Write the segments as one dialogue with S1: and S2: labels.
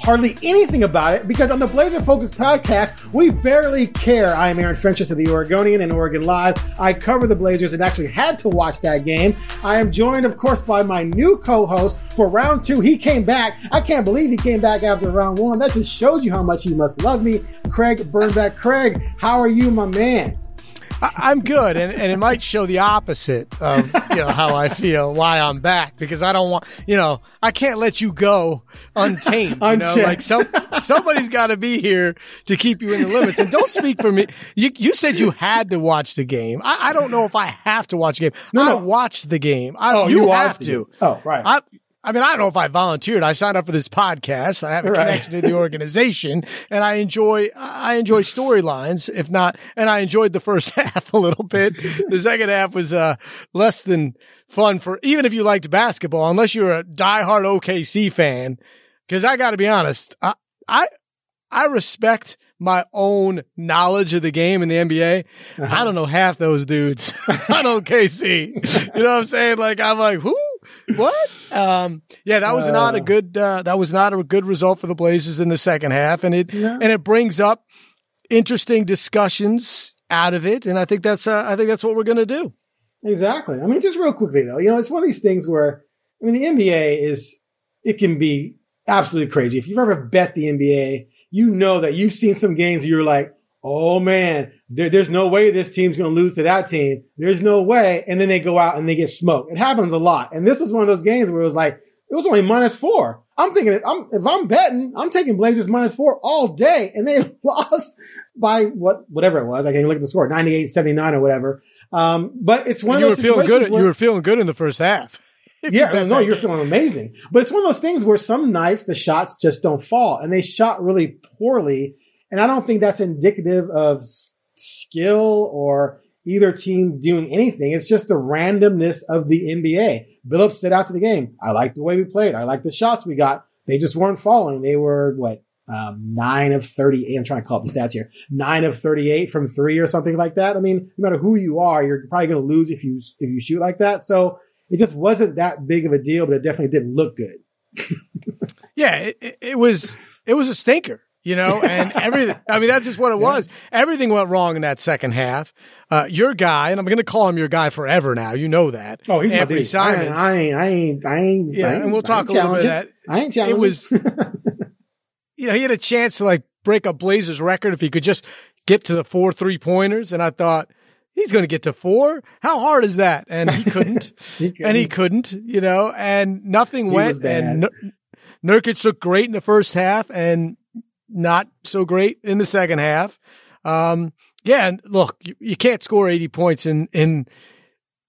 S1: hardly anything about it because on the Blazer Focus podcast, we barely care. I am Aaron Fentress of the Oregonian and Oregon Live. I cover the Blazers and actually had to watch that game. I am joined, of course, by my new co-host for round two. He came back. I can't believe he came back after round one. That just shows you how much he must love me. Craig Burnback. Craig, how are you, my man?
S2: I, am good, and, and it might show the opposite of you know how I feel, why I'm back, because I don't want you know I can't let you go untamed. You know, like some, somebody's got to be here to keep you in the limits. And don't speak for me. You you said you had to watch the game. I, I don't know if I have to watch the game.
S1: No,
S2: I
S1: no.
S2: watched the game. I,
S1: Oh,
S2: you,
S1: you
S2: have
S1: watched
S2: to.
S1: Oh, right.
S2: I, I mean, I don't know if I volunteered. I signed up for this podcast. I have a
S1: Right.
S2: connection to the organization and I enjoy, I enjoy storylines, if not, and I enjoyed the first half a little bit. The second half was, uh, less than fun for, even if you liked basketball, unless you're a diehard OKC fan. Cause I gotta be honest, I, I, I respect my own knowledge of the game in the NBA. I don't know half those dudes on OKC. You know what I'm saying? Like, I'm like, who? What? Um, yeah, that was not a good, uh, that was not a good result for the Blazers in the second half. And it, and it brings up interesting discussions out of it. And I think that's, uh, I think that's what we're going to do.
S1: Exactly. I mean, just real quickly though, you know, it's one of these things where, I mean, the NBA is, it can be absolutely crazy. If you've ever bet the NBA, you know that you've seen some games where you're like, oh man, there, there's no way this team's going to lose to that team. There's no way. And then they go out and they get smoked. It happens a lot. And this was one of those games where it was like, it was only minus four. I'm thinking, if I'm, if I'm betting, I'm taking Blazers minus four all day. And they lost by what, whatever it was. I can't even look at the score, 98, 79 or whatever. Um, but it's one
S2: you
S1: of
S2: were
S1: those
S2: feeling good.
S1: where-
S2: You were feeling good in the first half.
S1: yeah, no, you're feeling amazing. But it's one of those things where some nights the shots just don't fall and they shot really poorly. And I don't think that's indicative of skill or either team doing anything. It's just the randomness of the NBA. Billups said after the game, I like the way we played. I like the shots we got. They just weren't falling. They were what? Um, nine of 38. I'm trying to call up the stats here. Nine of 38 from three or something like that. I mean, no matter who you are, you're probably going to lose if you, if you shoot like that. So it just wasn't that big of a deal, but it definitely didn't look good.
S2: Yeah, it, it was it was a stinker, you know, and everything. I mean, that's just what it was. Everything went wrong in that second half. Uh, your guy, and I'm going to call him your guy forever now. You know that.
S1: Oh, he's
S2: Anthony
S1: my dude.
S2: Simons.
S1: I ain't, I ain't, I ain't,
S2: Yeah,
S1: I ain't
S2: and we'll talk a little bit of that.
S1: I ain't challenging.
S2: It was, you know, he had a chance to like break a Blazers record if he could just get to the four three pointers, and I thought. He's going to get to four. How hard is that? And he couldn't.
S1: He
S2: And he
S1: couldn't.
S2: couldn't, you know, and nothing
S1: He
S2: went. And Nur- Nurkic looked great in the first half and not so great in the second half. Um, yeah, and look, you, you can't score 80 points in, in,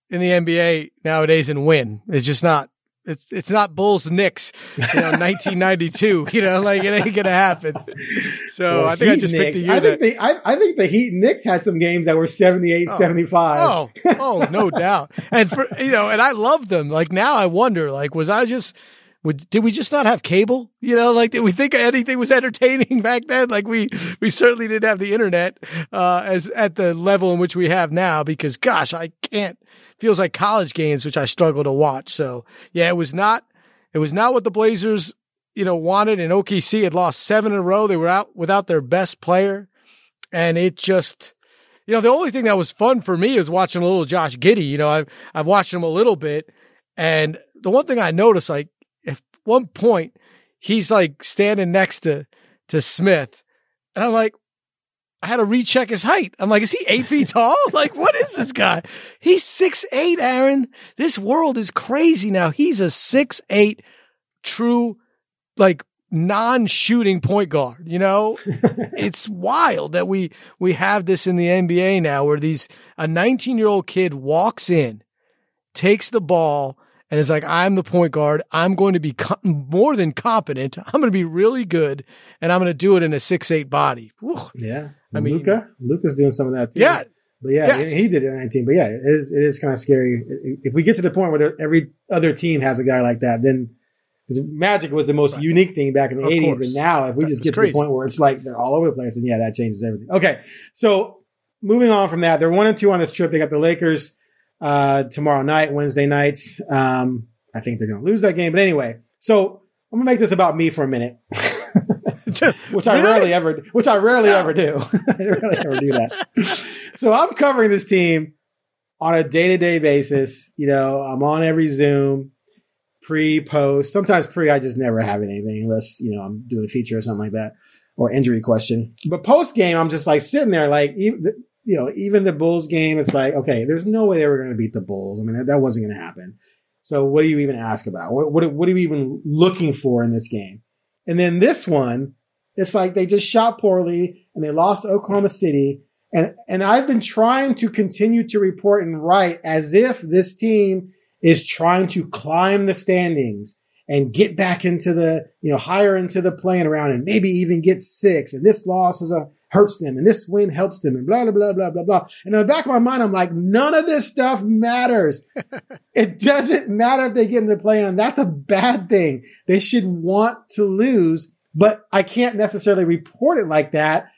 S2: in the NBA nowadays and win. It's just not, it's, it's not Bulls Knicks, you know, 1992, you know, like it ain't going to happen. So
S1: Well,
S2: I think I just
S1: Knicks,
S2: picked the year
S1: I think
S2: that,
S1: they, I, I think the Heat and Knicks had some games that were 78, 75.
S2: Oh, oh, no doubt. And for you know, and I love them. Like now, I wonder, like, was I just, would, did we just not have cable? You know, like, did we think anything was entertaining back then? Like, we we certainly didn't have the internet uh, as at the level in which we have now. Because, gosh, I can't. Feels like college games, which I struggle to watch. So, yeah, it was not. It was not what the Blazers, you know, wanted. And OKC had lost seven in a row. They were out without their best player, and it just You know, the only thing that was fun for me is watching a little Josh Giddey. You know, I've I've watched him a little bit, and the one thing I noticed, like one point, he's like standing next to to Smith, and I'm like, I had to recheck his height. I'm like, is he eight feet tall? Like, what is this guy? He's six eight, Aaron. This world is crazy now. He's a six eight true, like non-shooting point guard. You know, it's wild that we we have this in the NBA now, where these a 19 year old kid walks in, takes the ball, and it's like, "I'm the point guard. I'm going to be co- more than competent. I'm going to be really good, and I'm going to do it in a six eight body." Whew.
S1: Yeah.
S2: I mean-
S1: Luka, Luka's doing some of that too.
S2: Yeah.
S1: But yeah,
S2: Yes.
S1: he did it at 19. But yeah, it is, it is kind of scary. If we get to the point where every other team has a guy like that, then because Magic was the most unique thing back in the
S2: Of
S1: 80s.
S2: course.
S1: And now if we
S2: That
S1: just get to the point where it's like they're all over the place, and yeah, that changes everything. Okay. So moving on from that, they're one and two on this trip. They got the Lakers, uh, tomorrow night, Wednesday night. Um, I think they're going to lose that game. But anyway, so I'm going to make this about me for a minute. which I
S2: Really?
S1: rarely ever, which I rarely ever do. I rarely ever do that. so I'm covering this team on a day to day basis. You know, I'm on every Zoom, pre, post. Sometimes pre, I just never have anything unless you know I'm doing a feature or something like that or injury question. But post game, I'm just like sitting there, like even you know, even the Bulls game, it's like okay, there's no way they were going to beat the Bulls. I mean, that, that wasn't going to happen. So what do you even ask about? What, what what are you even looking for in this game? And then this one, it's like they just shot poorly and they lost Oklahoma City. And, and I've been trying to continue to report and write as if this team is trying to climb the standings and get back into the, you know, higher into the playing around and maybe even get sixth. And this loss is a, hurts them and this win helps them and blah, blah, blah, blah, blah, blah. And in the back of my mind, I'm like, none of this stuff matters. it doesn't matter if they get into the play on. That's a bad thing. They should want to lose, but I can't necessarily report it like that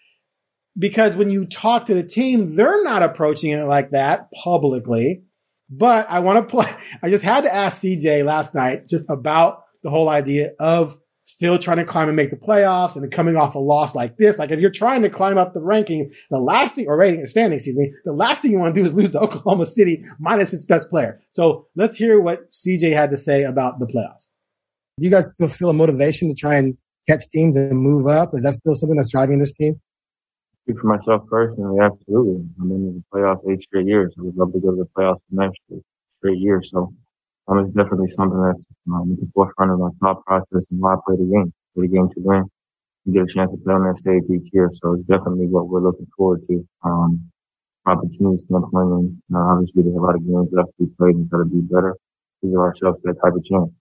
S1: because when you talk to the team, they're not approaching it like that publicly. But I want to play. I just had to ask CJ last night just about the whole idea of still trying to climb and make the playoffs and then coming off a loss like this. Like if you're trying to climb up the rankings, the last thing or rating or standing, excuse me, the last thing you want to do is lose to Oklahoma City minus its best player. So let's hear what CJ had to say about the playoffs.
S3: Do you guys still feel a motivation to try and catch teams and move up? Is that still something that's driving this team?
S4: speak for myself personally, absolutely. I'm in the playoffs eight straight years. I would love to go to the playoffs the next straight, straight year. So um, it's definitely something that's um, at the forefront of my thought process and why I play the game. Play the game to win. You get a chance to play on that stage each year. So it's definitely what we're looking forward to. Um, opportunity standpoint and uh, obviously there's a lot of games left to be played and try to be better. Give ourselves that type of chance.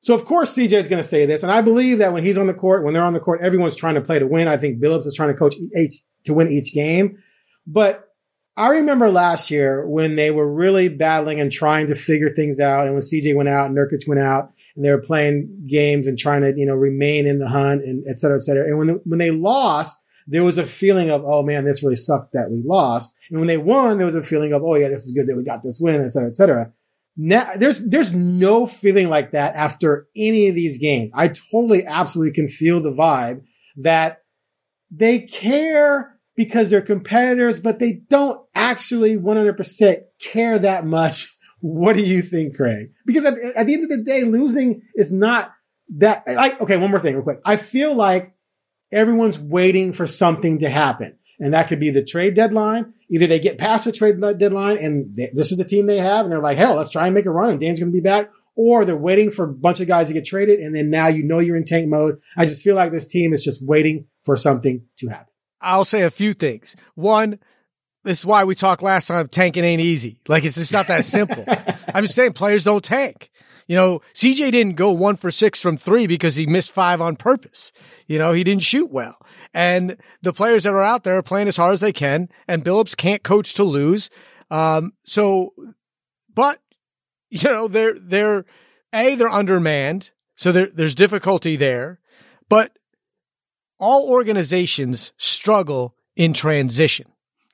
S1: So of course CJ is going to say this, and I believe that when he's on the court, when they're on the court, everyone's trying to play to win. I think Billups is trying to coach each to win each game, but I remember last year when they were really battling and trying to figure things out, and when CJ went out, and Nurkic went out, and they were playing games and trying to you know remain in the hunt and et cetera, et cetera. And when when they lost, there was a feeling of oh man, this really sucked that we lost. And when they won, there was a feeling of oh yeah, this is good that we got this win, et cetera, et cetera. Now, there's there's no feeling like that after any of these games. I totally, absolutely can feel the vibe that they care because they're competitors, but they don't actually 100% care that much. What do you think, Craig? Because at, at the end of the day, losing is not that like okay. One more thing, real quick. I feel like everyone's waiting for something to happen. And that could be the trade deadline. Either they get past the trade deadline and they, this is the team they have and they're like, hell, let's try and make a run and Dame's going to be back. Or they're waiting for a bunch of guys to get traded. And then now you know you're in tank mode. I just feel like this team is just waiting for something to happen.
S2: I'll say a few things. One, this is why we talked last time. Tanking ain't easy. Like it's just not that simple. I'm just saying players don't tank. You know, CJ didn't go one for six from three because he missed five on purpose. You know, he didn't shoot well. And the players that are out there are playing as hard as they can. And Billups can't coach to lose. Um, so, but you know, they're, they're, A, they're undermanned. So there, there's difficulty there, but all organizations struggle in transition.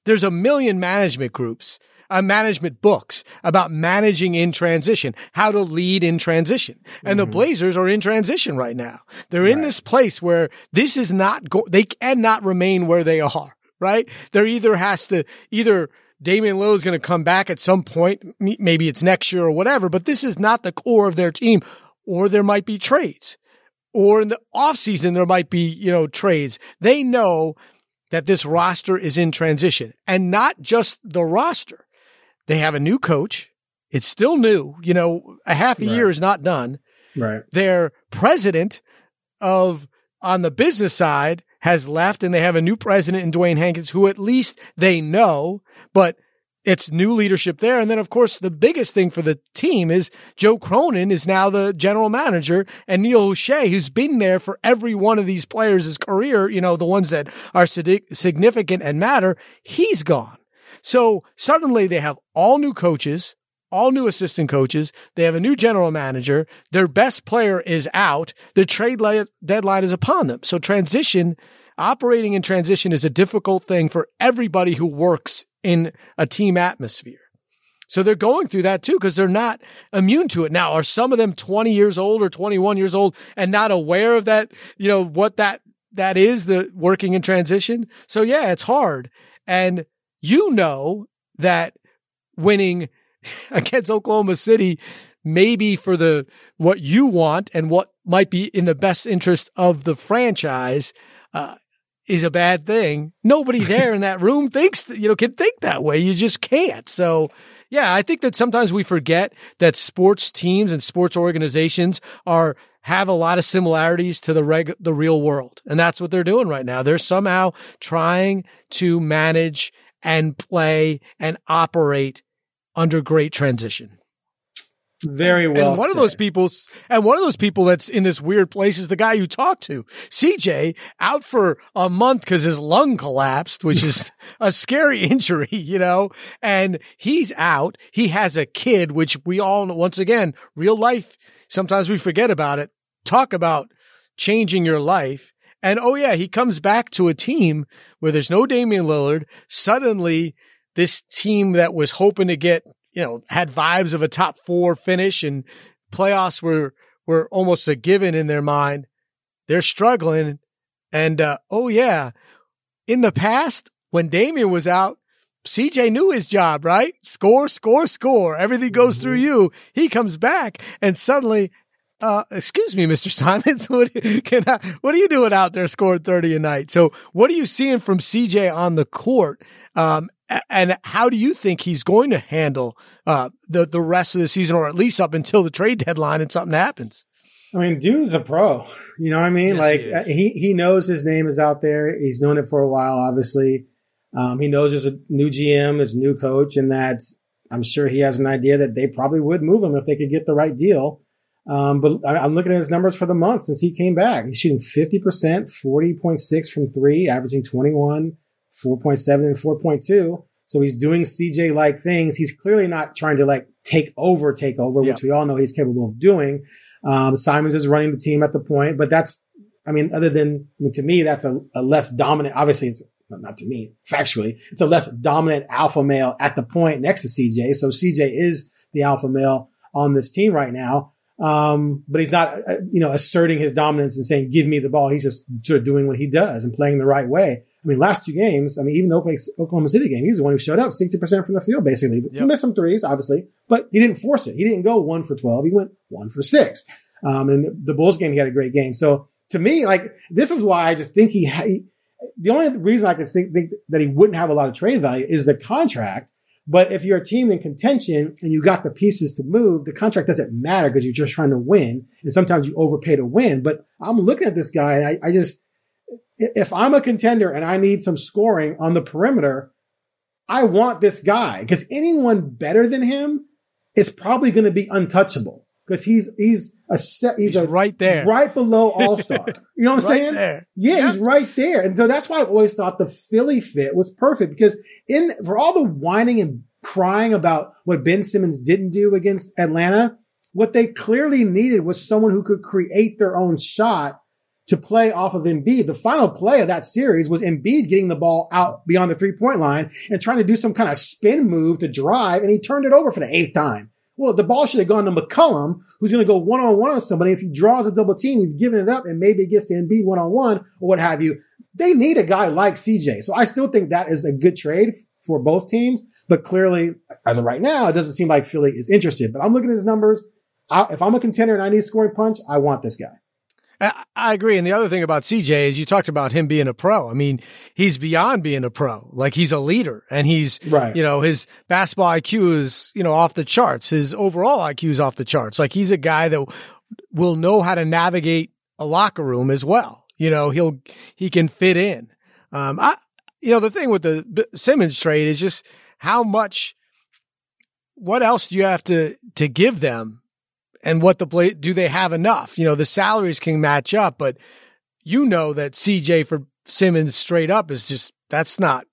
S2: There's a million management groups, uh, management books about managing in transition, how to lead in transition. And the Blazers are in transition right now. They're in this place where this is not go, they cannot remain where they are. right? There either has to, either Damian Lillard is going to come back at some point. Maybe it's next year or whatever, but this is not the core of their team. Or there might be trades. Or in the offseason, there might be, you know, trades. They know that this roster is in transition and not just the roster. They have a new coach. It's still new. You know, a half a
S1: Right.
S2: year is not done
S1: Right.
S2: their president of on the business side has left and they have a new president in Dewayne Hankins who at least they know, but it's new leadership there. And then of course the biggest thing for the team is Joe Cronin is now the general manager and Neil Olshey, who's been there for every one of these players' career, you know, the ones that are significant and matter, he's gone. So suddenly they have all new coaches, all new assistant coaches. They have a new general manager. Their best player is out. The trade deadline is upon them. So transition, operating in transition is a difficult thing for everybody who works in a team atmosphere. So they're going through that too because they're not immune to it. Now, are some of them 20 years old or 21 years old and not aware of that, you know, what that that is the working in transition? So yeah, it's hard. And you know that winning against Oklahoma City maybe for the what you want and what might be in the best interest of the franchise uh, is a bad thing. Nobody there in that room thinks that, you know can think that way. You just can't. So yeah, I think that sometimes we forget that sports teams and sports organizations are have a lot of similarities to the reg the real world. And that's what they're doing right now. They're somehow trying to manage and play and operate under great transition.
S1: Very well.
S2: and one of those people, and one of those people that's in this weird place is the guy you talked to, CJ, out for a month because his lung collapsed, which is a scary injury, you know, and he's out. He has a kid, which we all know, once again, real life. Sometimes we forget about it. Talk about changing your life. And oh yeah, he comes back to a team where there's no Damian Lillard. Suddenly this team that was hoping to get, you know, had vibes of a top four finish and playoffs were, were almost a given in their mind. They're struggling. And, uh, oh yeah, in the past, when Damian was out, CJ knew his job, right? Score, score, score. Everything goes through you. He comes back and suddenly, uh, excuse me, Mr. Simons, what, can I, what are you doing out there scoring 30 a night? So what are you seeing from CJ on the court? Um, and how do you think he's going to handle, uh, the, the rest of the season or at least up until the trade deadline and something happens?
S1: I mean, dude's a pro. You know what I mean?
S2: Yes,
S1: like
S2: he
S1: he, he knows his name is out there. He's known it for a while, obviously. Um, he knows there's a new GM, there's a new coach, and that I'm sure he has an idea that they probably would move him if they could get the right deal. Um, but I, I'm looking at his numbers for the month since he came back. He's shooting 50%, 40.6 from three, averaging 21, 4.7 and 4.2. So he's doing CJ like things. He's clearly not trying to like take over, take over,
S2: Yeah.
S1: which we all know he's capable of doing. Um, Simons is running the team at the point, but that's, I mean, other than, I mean, to me, that's a, a less dominant, obviously it's not not to me, factually, it's a less dominant alpha male at the point next to CJ. So CJ is the alpha male on this team right now. Um, but he's not, uh, you know, asserting his dominance and saying, give me the ball. He's just sort of doing what he does and playing the right way. I mean, last two games, I mean, even the Oklahoma Oklahoma City game, he's the one who showed up 60% from the field, basically. He
S2: Yep.
S1: missed some threes, obviously, but he didn't force it. He didn't go one for 12. He went one for six. Um, and the Bulls game, he had a great game. So to me, like, this is why I just think he, he the only reason I can think, think that he wouldn't have a lot of trade value is the contract. But if you're a team in contention and you got the pieces to move, the contract doesn't matter because you're just trying to win. And sometimes you overpay to win. But I'm looking at this guy and I, I just, if I'm a contender and I need some scoring on the perimeter, I want this guy because anyone better than him is probably going to be untouchable because he's, he's a set, he's,
S2: He's
S1: a
S2: right there.
S1: right below all star. You know what I'm
S2: Right
S1: saying?
S2: there.
S1: Yeah, he's right there. And so that's why I've always thought the Philly fit was perfect because in, for all the whining and crying about what Ben Simmons didn't do against Atlanta, what they clearly needed was someone who could create their own shot to play off of Embiid. The final play of that series was Embiid getting the ball out beyond the three point line and trying to do some kind of spin move to drive and he turned it over for the eighth time. Well, the ball should have gone to McCollum, who's going to go one on one on somebody. If he draws a double team, he's giving it up and maybe it gets to Embiid one on one or what have you. they need a guy like CJ. So I still think that is a good trade for both teams. But clearly, as of right now, it doesn't seem like Philly is interested. But I'm looking at his numbers. I, if I'm a contender and I need a scoring punch, I want this guy.
S2: I, I agree. And the other thing about CJ is you talked about him being a pro. I mean, he's beyond being a pro. Like he's a leader and he's,
S1: Right.
S2: you know, his basketball IQ is, you know, off the charts. His overall IQ is off the charts. Like he's a guy that will know how to navigate a locker room as well. You know, he'll, he can fit in. Um, I, you know, the thing with the B- Simmons trade is just how much, what else do you have to, to give them and what the play do they have enough? You know, the salaries can match up, but you know that CJ for Simmons straight up is just that's not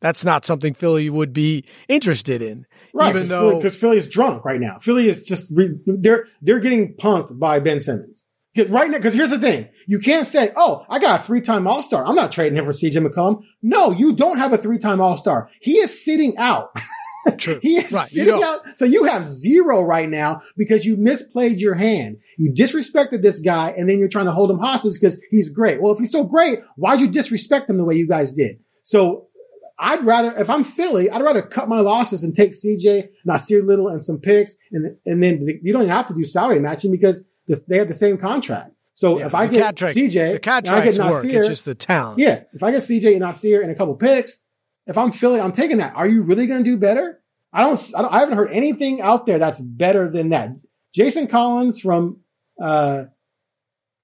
S2: that's not something Philly would be interested in.
S1: Right.
S2: Even
S1: Because
S2: though
S1: Philly, 'cause Philly is drunk right now. Philly is just, re, they're, they're getting punked by Ben Simmons. 'Cause Right now, because here's the thing. You can't say, oh, I got a three-time All-Star. I'm not trading him for CJ McCollum. No, you don't have a three-time All-Star. He is sitting out.
S2: True.
S1: he is
S2: Right,
S1: sitting out. So you have zero right now because you misplayed your hand. You disrespected this guy and then you're trying to hold him hostage because he's great. Well, if he's so great, why'd you disrespect him the way you guys did? So I'd rather, if I'm Philly, I'd rather cut my losses and take CJ, Nassir Little, and some picks, and and then you don't have to do salary matching because they have the same contract. So
S2: Yeah,
S1: if I get
S2: contract-
S1: CJ,
S2: the
S1: I get
S2: contracts work. It's just the talent.
S1: yeah, if I get CJ and Nassir and a couple picks, if I'm Philly, I'm taking that. Are you really going to do better? I don't, I don't. I haven't heard anything out there that's better than that. Jason Collins from uh,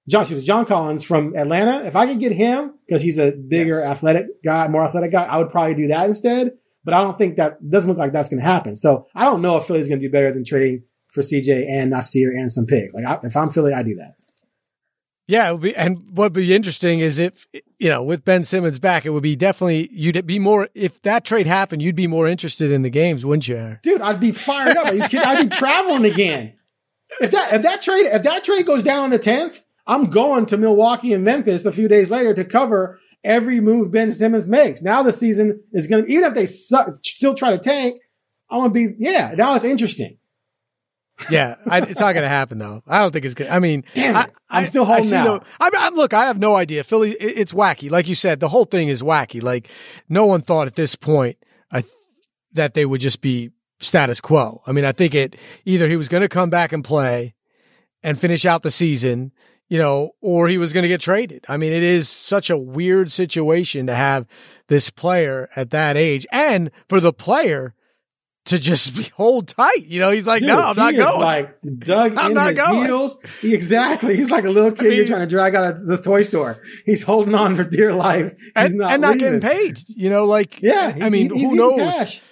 S1: John, me, John Collins from Atlanta. If I could get him because he's a bigger, athletic guy, more athletic guy, I would probably do that instead. But I don't think that doesn't look like that's going to happen. So I don't know if Philly's going to do better than trading for CJ and Nassir and some picks. Like I, if I'm Philly, I do that.
S2: Yeah, would be, and what'd be interesting is if you know with Ben Simmons back, it would be definitely you'd be more if that trade happened, you'd be more interested in the games, wouldn't you?
S1: Dude, I'd be fired up. I'd be traveling again. If that if that trade if that trade goes down on the tenth, I'm going to Milwaukee and Memphis a few days later to cover every move Ben Simmons makes. Now the season is going to even if they suck, still try to tank. I'm gonna be yeah. Now it's interesting.
S2: Yeah, I, it's not going to happen though. I don't think it's to I mean,
S1: Damn
S2: I,
S1: it. I'm still holding
S2: see
S1: out.
S2: no- I, I, look, I have no idea. Philly, it- it's wacky. Like you said, the whole thing is wacky. Like no one thought at this point I, that they would just be status quo. I mean, I think it either he was going to come back and play and finish out the season, you know, or he was going to get traded. I mean, it is such a weird situation to have this player at that age and for the player to just be hold tight. You know, he's like,
S1: Dude,
S2: no, I'm not going.
S1: like dug
S2: I'm
S1: in
S2: not
S1: his
S2: going.
S1: heels. He- exactly. He's like a little kid you're trying to drag out of the toy store. He's holding on for dear life. He's
S2: and
S1: not
S2: and not getting paid. You know, like
S1: Yeah,
S2: I mean,
S1: he's
S2: who
S1: eating
S2: knows?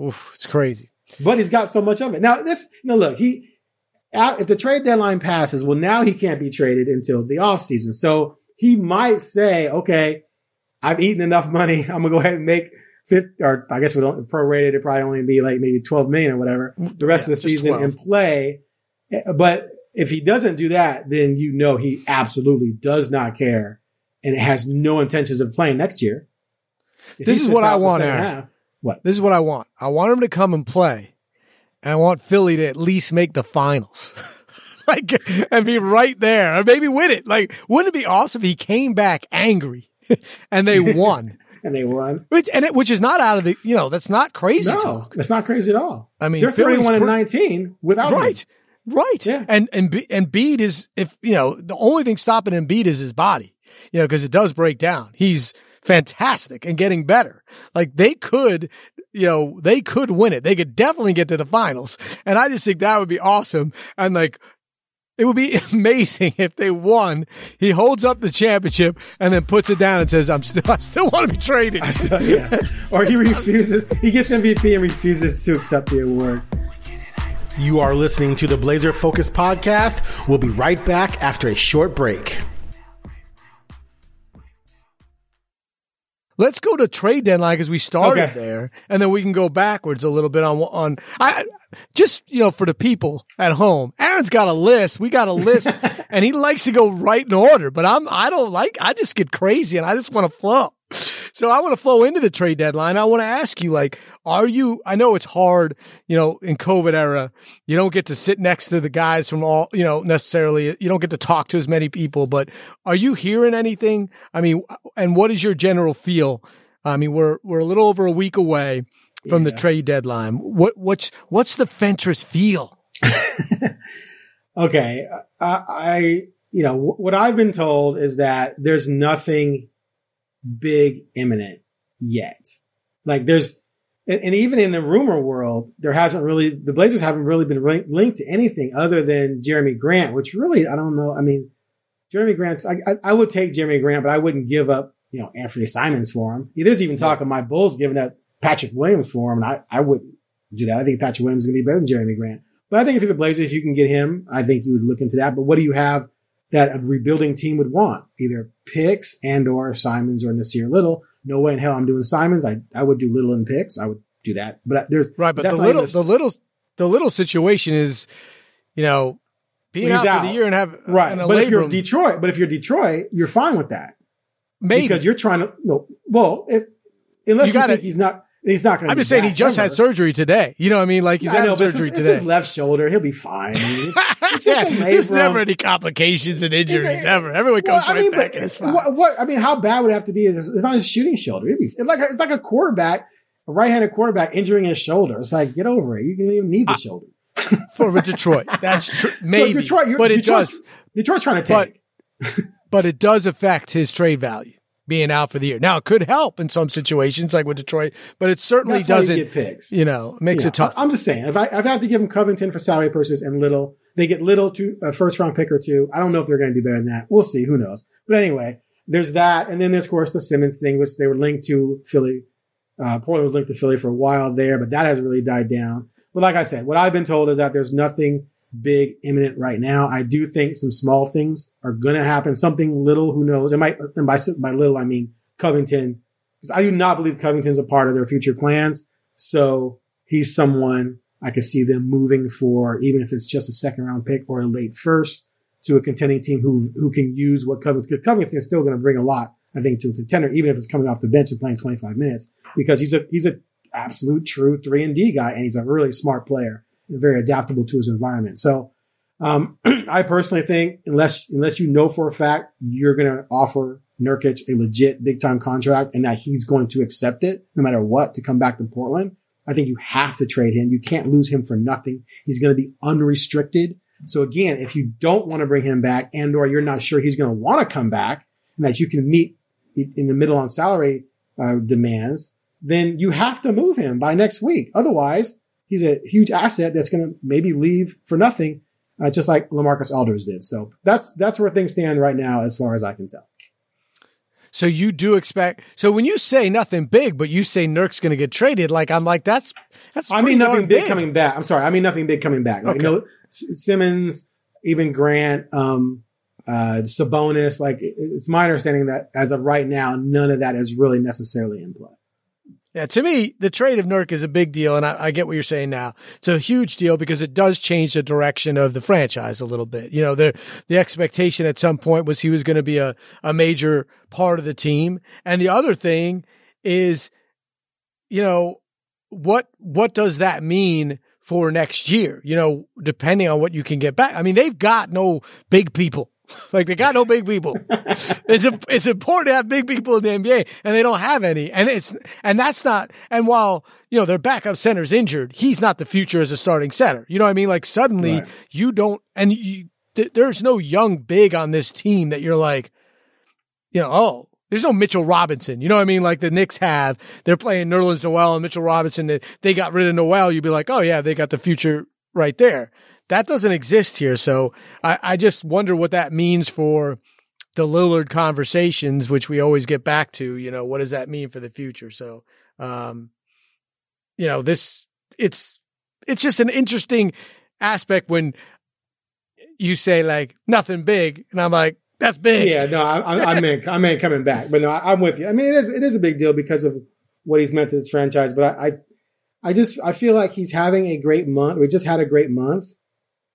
S2: Oof, it's crazy.
S1: but he's got so much of it. Now this, no, look, he, out- if the trade deadline passes, well, now he can't be traded until the off season. So he might say, okay, I've eaten enough money. I'm gonna go ahead and make fifth, or I guess we don't prorated. It probably only be like maybe 12 million or whatever the rest
S2: Yeah,
S1: of the season
S2: 12.
S1: and play. Eh, But if he doesn't do that, then you know he absolutely does not care and has no intentions of playing next year. If
S2: This is what I want, Aaron.
S1: half- what?
S2: This is what I want. I want him to come and play, and I want Philly to at least make the finals. like and be right there, or maybe win it. Like, wouldn't it be awesome if he came back angry and they won?
S1: And they won.
S2: which and it, which is not out of the you know that's not crazy
S1: No,
S2: talk.
S1: that's not crazy at all.
S2: I mean,
S1: they're
S2: Philly's
S1: 31 and 19 without him.
S2: Right. Right.
S1: Yeah.
S2: And and Bede is if you know the only thing stopping Embiid is his body. You know because it does break down. He's fantastic and getting better. Like they could, you know, they could win it. They could definitely get to the finals. And I just think that would be awesome. And like it would be amazing if they won. He holds up the championship and then puts it down and says, "I'm still, I still want to be traded."
S1: So, yeah. Or he refuses, he gets MVP and refuses to accept the award. You are listening to the Blazer Focus podcast. We'll be right back after a short break.
S2: Let's go to trade deadline because we started
S1: Okay.
S2: there, and then we can go backwards a little bit on on. I just you know for the people at home, Aaron's got a list. We got a list, and he likes to go right in order. But I'm I don't like. I just get crazy, and I just want to flow. So I want to flow into the trade deadline. I want to ask you, like, are you? I know it's hard, you know, in COVID era, you don't get to sit next to the guys from all, you know, necessarily. You don't get to talk to as many people. But are you hearing anything? I mean, and what is your general feel? I mean, we're we're a little over a week away from yeah. the trade deadline. What what's what's the Fentress feel?
S1: okay, I, I you know what I've been told is that there's nothing big imminent yet. Like there's, and, and, even in the rumor world, there hasn't really, the Blazers haven't really been linked to anything other than Jerami Grant, which really, I don't know. I mean, Jerami Grant's, I, I, I would take Jerami Grant, but I wouldn't give up, you know, Anthony Simons for him. There's even talk of my Bulls giving up Patrick Williams for him, and I, I wouldn't do that. I think Patrick Williams is going to be better than Jerami Grant. But I think if you're the Blazers, you can get him. I think you would look into that. But what do you have that a rebuilding team would want? Either picks and or Simons or Nassir Little. No way in hell I'm doing Simons. I, I would do Little and picks. I would do that. But there's
S2: right. But the little, the little, the little situation is, you know, being out, out, for the year and have
S1: right. but if you're Detroit, but if you're Detroit, you're fine with that.
S2: Maybe
S1: because you're trying to no. Well, if, unless you, you gotta, think he's not He's not going to.
S2: I'm just saying he just ever. had surgery today. You know what I mean? Like he's had surgery today.
S1: This is left shoulder. He'll be fine.
S2: it's, yeah, there's never any complications and injuries a, ever. Everyone comes well, right I mean, back. it's fine.
S1: What, what, I mean, how bad would it have to be? It's, it's not his shooting shoulder. Be it's like it's like a quarterback, a right-handed quarterback injuring his shoulder. It's like get over it. You don't even need the I, shoulder
S2: for Detroit. That's true. Maybe, so Detroit, but it
S1: Detroit's,
S2: does.
S1: Detroit's trying to take.
S2: But, but it does affect his trade value being out for the year. Now it could help in some situations, like with Detroit, but it certainly
S1: That's
S2: doesn't.
S1: You get picks.
S2: You know, makes yeah, it tough.
S1: I'm just saying, if I, if I have to give them Covington for salary purposes and Little, they get Little to a first round pick or two. I don't know if they're going to do better than that. We'll see. Who knows? But anyway, there's that, and then there's of course the Simmons thing, which they were linked to Philly. Uh, Portland was linked to Philly for a while there, but that has really died down. But like I said, what I've been told is that there's nothing big imminent right now. I do think some small things are going to happen. Something little, who knows? It might, and by, by little, I mean Covington because I do not believe Covington's a part of their future plans. So he's someone I could see them moving for, even if it's just a second round pick or a late first to a contending team who, who can use what Covington, because Covington is still going to bring a lot, I think, to a contender, even if it's coming off the bench and playing 25 minutes, because he's a, he's a absolute true three and D guy and he's a really smart player very adaptable to his environment. So, um, I personally think unless, unless you know for a fact you're going to offer Nurkic a legit big time contract and that he's going to accept it no matter what to come back to Portland, I think you have to trade him. You can't lose him for nothing. He's going to be unrestricted. So again, if you don't want to bring him back and or you're not sure he's going to want to come back and that you can meet in the middle on salary uh, demands, then you have to move him by next week. Otherwise, he's a huge asset that's going to maybe leave for nothing, uh, just like LaMarcus Aldridge did. So that's that's where things stand right now, as far as I can tell.
S2: So you do expect. So when you say nothing big, but you say Nurk's going to get traded, like I'm like that's that's.
S1: I mean nothing big, big, coming back. I'm sorry. I mean nothing big coming back. Like okay. no Simmons, even Grant, um, uh, Sabonis. Like it's my understanding that as of right now, none of that is really necessarily in play.
S2: Yeah, to me, the trade of Nurk is a big deal, and I, I, get what you're saying now. It's a huge deal because it does change the direction of the franchise a little bit. You know, the the expectation at some point was he was going to be a, a major part of the team, and the other thing is, you know, what what does that mean for next year? You know, depending on what you can get back. I mean, they've got no big people like they got no big people. it's a, it's important to have big people in the NBA, and they don't have any. And it's and that's not. And while you know their backup center's injured, he's not the future as a starting center. You know what I mean? Like suddenly right. you don't, and you, th- there's no young big on this team that you're like, you know, oh. There's no Mitchell Robinson. You know what I mean? Like the Knicks have. They're playing Nerlens Noel and Mitchell Robinson. They, they got rid of Noel. You'd be like, oh, yeah, they got the future right there. That doesn't exist here. So I, I just wonder what that means for the Lillard conversations, which we always get back to. You know, what does that mean for the future? So, um, you know, this it's it's just an interesting aspect when you say like nothing big, and I'm like, that's big.
S1: Yeah, no, I, I I meant coming back, but no, I, am with you. I mean, it is it is a big deal because of what he's meant to this franchise. But I, I, I just I feel like he's having a great month. We just had a great month,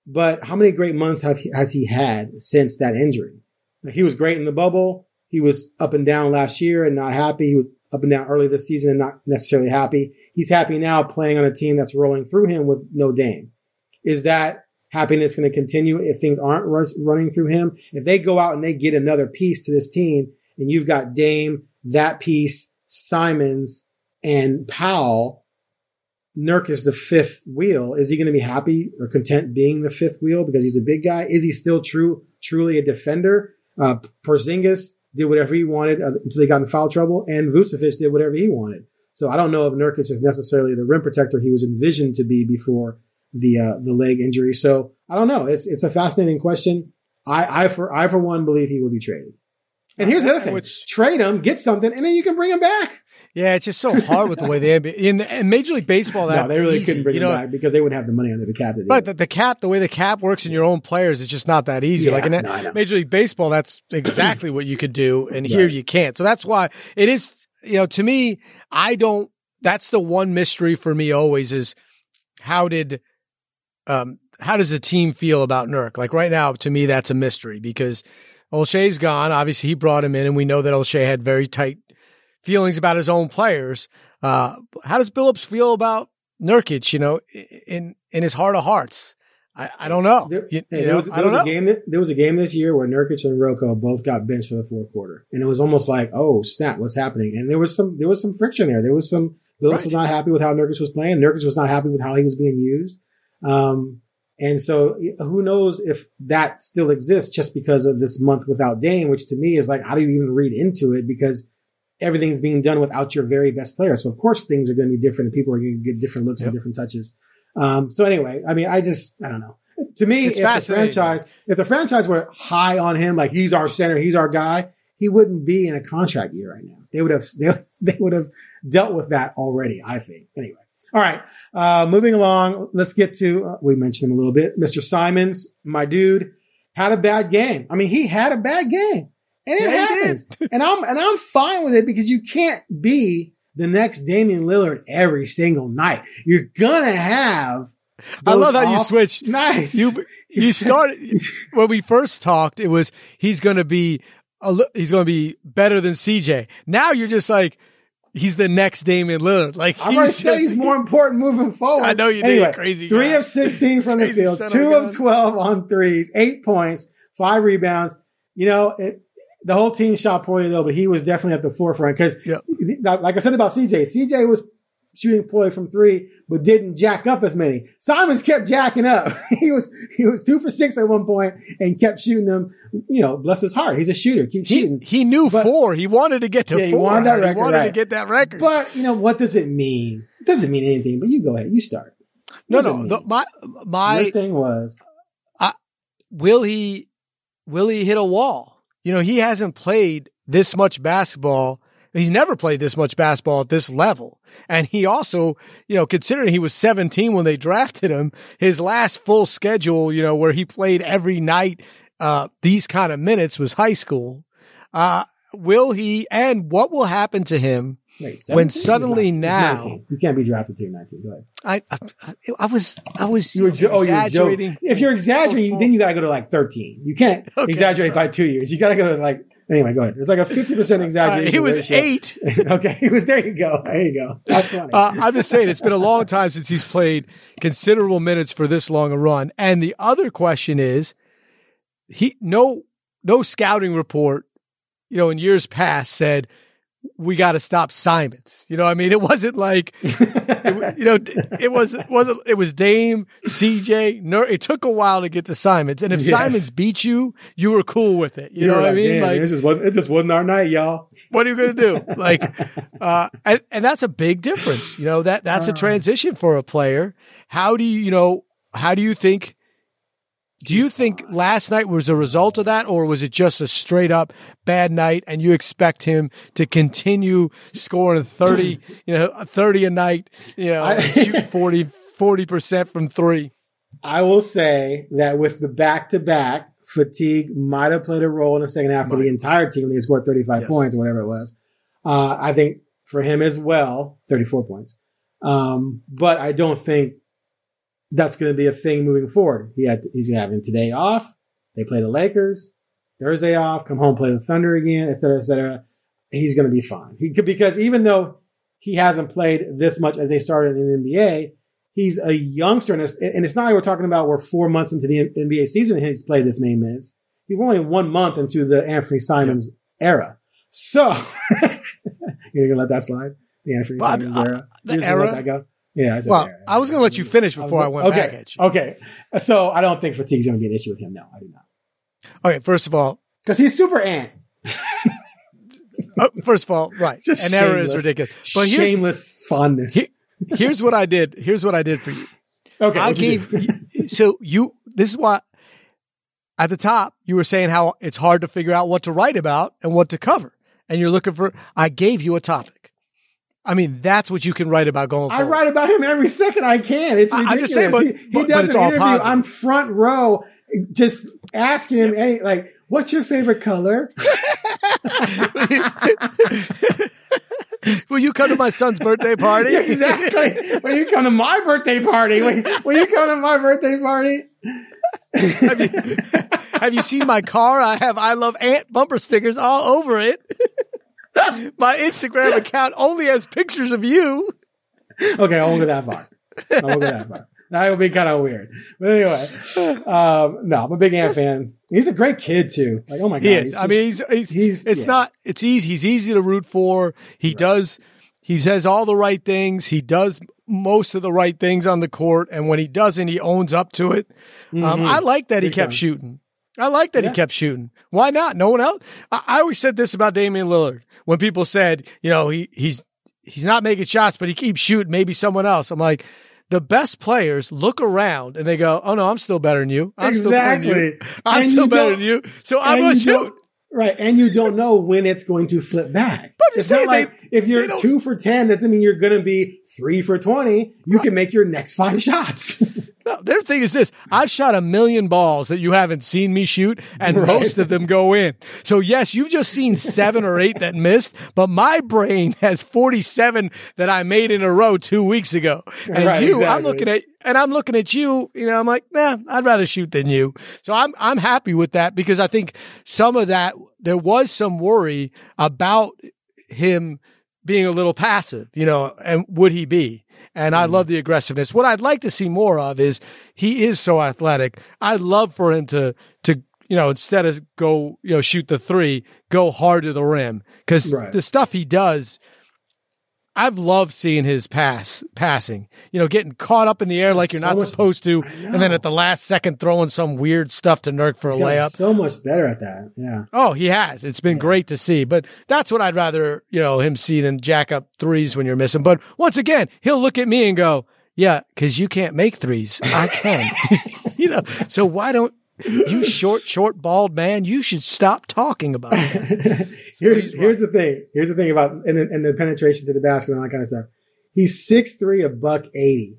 S1: but how many great months have he, has he had since that injury? Like he was great in the bubble. He was up and down last year and not happy. He was up and down early this season and not necessarily happy. He's happy now playing on a team that's rolling through him with no Dame. Is that happiness going to continue if things aren't run, running through him? If they go out and they get another piece to this team and you've got Dame, that piece, Simons, and Powell, Nurk is the fifth wheel. Is he going to be happy or content being the fifth wheel because he's a big guy? Is he still true, truly a defender? Uh, Porzingis did whatever he wanted uh, until he got in foul trouble, and Vucevic did whatever he wanted. So I don't know if Nurkic is necessarily the rim protector he was envisioned to be before the uh, the leg injury. So I don't know. It's it's a fascinating question. I I for I for one believe he will be traded. And here's the other thing:
S2: Which-
S1: trade him, get something, and then you can bring him back.
S2: Yeah, it's just so hard with the way they in, in Major League Baseball. That's
S1: no, they really
S2: easy,
S1: couldn't bring
S2: you
S1: him
S2: know?
S1: back because they wouldn't have the money under the cap.
S2: But the, the cap, the way the cap works in your own players, it's just not that easy.
S1: Yeah,
S2: like in
S1: no,
S2: Major League Baseball, that's exactly what you could do, and here you can't. So that's why it is. You know, to me, I don't. That's the one mystery for me always is how did, um, how does the team feel about Nurk? Like right now, to me, that's a mystery because Olshey's gone. Obviously, he brought him in, and we know that Olshey had very tight feelings about his own players. Uh, how does Billups feel about Nurkic? You know, in in his heart of hearts, I, I don't know.
S1: There,
S2: You- you
S1: there
S2: know,
S1: was, there was
S2: know.
S1: a game that, there was a game this year where Nurkic and Rocco both got benched for the fourth quarter, and it was almost like, oh snap, what's happening? And there was some there was some friction there. There was some Billups
S2: Right.
S1: was not happy with how Nurkic was playing. Nurkic was not happy with how he was being used. Um, and so who knows if that still exists just because of this month without Dame, which to me is like, how do you even read into it? Because everything's being done without your very best player. So of course things are going to be different and people are going to get different looks
S2: Yep.
S1: and different touches. Um, so anyway, I mean, I just, I don't know. To me,
S2: It's
S1: if the franchise, if the franchise were high on him, like he's our center, he's our guy, he wouldn't be in a contract year right now. They would have, they, they would have dealt with that already, I think. Anyway. All right. Uh, moving along. Let's get to, uh, we mentioned him a little bit. Mr. Simons, my dude, had a bad game. I mean, he had a bad game and it happens. and I'm, and I'm fine with it because you can't be the next Damian Lillard every single night. You're gonna have.
S2: I love how you switched.
S1: Nice.
S2: You you started when we first talked. It was he's going to be a, he's going to be better than CJ. Now you're just like he's the next Damian Lillard. Like
S1: I've already said he's more important moving forward.
S2: I know you did,
S1: anyway,
S2: crazy
S1: Three
S2: guy.
S1: of 16 from the field, two of 12 on threes, eight points, five rebounds. You know, it, the whole team shot poorly though, but he was definitely at the forefront because,
S2: Yep.
S1: like I said about CJ, CJ was shooting poorly from three, but didn't jack up as many. Simons kept jacking up. he was, he was two for six at one point and kept shooting them. You know, bless his heart. He's a shooter. Keep shooting.
S2: he knew
S1: But-
S2: four. He wanted to get to
S1: Yeah, he
S2: four.
S1: wanted that record.
S2: He wanted to get that record.
S1: But, you know, what does it mean? It doesn't mean anything, but you go ahead. You start.
S2: no,
S1: What
S2: no. The, my
S1: Your
S2: my
S1: thing was
S2: will he will he hit a wall? You know, he hasn't played this much basketball. He's never played this much basketball at this level. And he also, you know, considering he was 17 when they drafted him, his last full schedule, you know, where he played every night, uh, these kind of minutes was high school. Uh, will he, and what will happen to him
S1: Wait,
S2: When suddenly now-
S1: 19. you can't be drafted till you're 19. Go ahead.
S2: I, I, I was, I was
S1: You were jo- oh, you're
S2: exaggerating.
S1: If you're exaggerating, then you got to go to like 13. You can't
S2: Okay,
S1: exaggerate
S2: sorry.
S1: by two years. You got to go to like anyway. Go ahead. It's like a 50 percent
S2: Uh,
S1: exaggeration.
S2: he was eight.
S1: okay, he was there. You go. There you go. That's funny.
S2: Uh, I'm just saying, it's been a long time since he's played considerable minutes for this long a run. And the other question is, he no no scouting report, you know, in years past said we got to stop Simons. You know, what I mean, it wasn't like, it, you know, it was wasn't it was Dame, CJ. Nur- it took a while to get to Simons, and if
S1: Yes.
S2: Simons beat you, you were cool with it. You, know
S1: were
S2: what I mean?
S1: "Damn,
S2: Like,
S1: this wasn't, it just wasn't our night, y'all.
S2: what are you going to do? Like, uh, and, and that's a big difference. You know, that that's a
S1: Uh.
S2: transition for a player. How do you, you know, how do you think, do you think last night was a result of that or was it just a straight up bad night and you expect him to continue scoring 30, you know, 30 a night, you know,
S1: I-
S2: shooting 40, 40% from three?
S1: I will say that with the back to back, fatigue might have played a role in the second half for the entire team. They scored 35
S2: Yes.
S1: points or whatever it was. Uh, I think for him as well, 34 points. Um, but I don't think that's going to be a thing moving forward. He had, he's having today off. They play the Lakers, Thursday off, come home, play the Thunder again, et cetera, et cetera. he's going to be fine. He could, because even though he hasn't played this much as they started in the NBA, he's a youngster, and it's, and it's not like we're talking about we're four months into the NBA season and he's played this many minutes. He's only one month into the Anthony Simons era. So you're gonna let that slide? The Anthony
S2: I-
S1: Simons
S2: I-
S1: era.
S2: the
S1: You're just gonna
S2: era?
S1: Let that go. Yeah.
S2: Well,
S1: era.
S2: I was going to let you finish before I, went
S1: okay.
S2: back at you.
S1: Okay. So I don't think fatigue's going to be an issue with him. No, I do not.
S2: Okay, first of all,
S1: Because he's super ant.
S2: uh, first of all, right,
S1: Just
S2: an error is ridiculous. But
S1: shameless fondness.
S2: He- here's what I did. Here's what I did for you.
S1: okay.
S2: I gave you- so you. This is why at the top you were saying how it's hard to figure out what to write about and what to cover, and you're looking for. I gave you a topic. I mean, that's what you can write about going
S1: I write about him every second I can. It's
S2: I-
S1: ridiculous.
S2: I'm just saying, but-
S1: he, he
S2: but- but
S1: does
S2: it's
S1: an interview.
S2: positive.
S1: I'm front row, just asking him, any, like, "What's your favorite color?"
S2: Will you come to my son's birthday party?
S1: Exactly. when you come to my birthday party, when, when you come to my birthday party,
S2: have, you, have you seen my car? I have I love ant bumper stickers all over it. my Instagram account only has pictures of you.
S1: okay, I won't go that far. I won't go that far. That would be kind of weird. But anyway, um, no, I'm a big Ant fan. He's a great kid too. Like, oh my god,
S2: He is.
S1: he's
S2: I mean, he's, he's,
S1: he's-
S2: it's
S1: yeah.
S2: not, it's easy. He's easy to root for. He does, he says all the right things. He does most of the right things on the court. And when he doesn't, he owns up to it. Um,
S1: Mhm.
S2: I like that he kept shooting. I like that
S1: Yeah.
S2: he kept shooting. Why not? No one else. I, I always said this about Damian Lillard when people said, you know, he, he's, he's not making shots, but he keeps shooting. Maybe someone else. I'm like, the best players look around and they go, "Oh no, I'm still better than you. I'm still better than you.
S1: Exactly.
S2: I'm
S1: And
S2: still
S1: you
S2: better than you. So I'm gonna shoot."
S1: Right, and you don't know when it's going to flip back.
S2: I'm
S1: it's
S2: saying
S1: not like if you're two for ten, that doesn't mean you're going to be three for twenty. You can make your next five shots.
S2: No, their thing is this: I've shot a million balls that you haven't seen me shoot, and
S1: Right.
S2: most of them go in. So yes, you've just seen seven or eight that missed, but my brain has forty-seven that I made in a row two weeks ago. And
S1: Right,
S2: you, I'm looking at, and I'm looking at you. You know, I'm like, nah, I'd rather shoot than you. So I'm I'm happy with that because I think some of that there was some worry about him being a little passive, you know, and would he be? And I mm-hmm. love the aggressiveness. What I'd like to see more of is he is so athletic. I'd love for him to, to, you know, instead of go, you know, shoot the three, go hard to the rim. Cause
S1: Right.
S2: the stuff he does, I've loved seeing his pass, passing, you know, getting caught up in the air like you're
S1: so
S2: not supposed to. And then at the last second throwing some weird stuff to Nurk for a
S1: He's gotten
S2: layup.
S1: so much better at that. Yeah.
S2: Oh, he has. It's been great to see. But that's what I'd rather, you know, him see than jack up threes when you're missing. But once again, he'll look at me and go, Yeah, because you can't make threes. I can. you know, so why don't you short, short, bald man, you should stop talking about it.
S1: here's
S2: he's
S1: here's the thing. Here's the thing about and the, and the penetration to the basket and all that kind of stuff. He's six three, a buck eighty.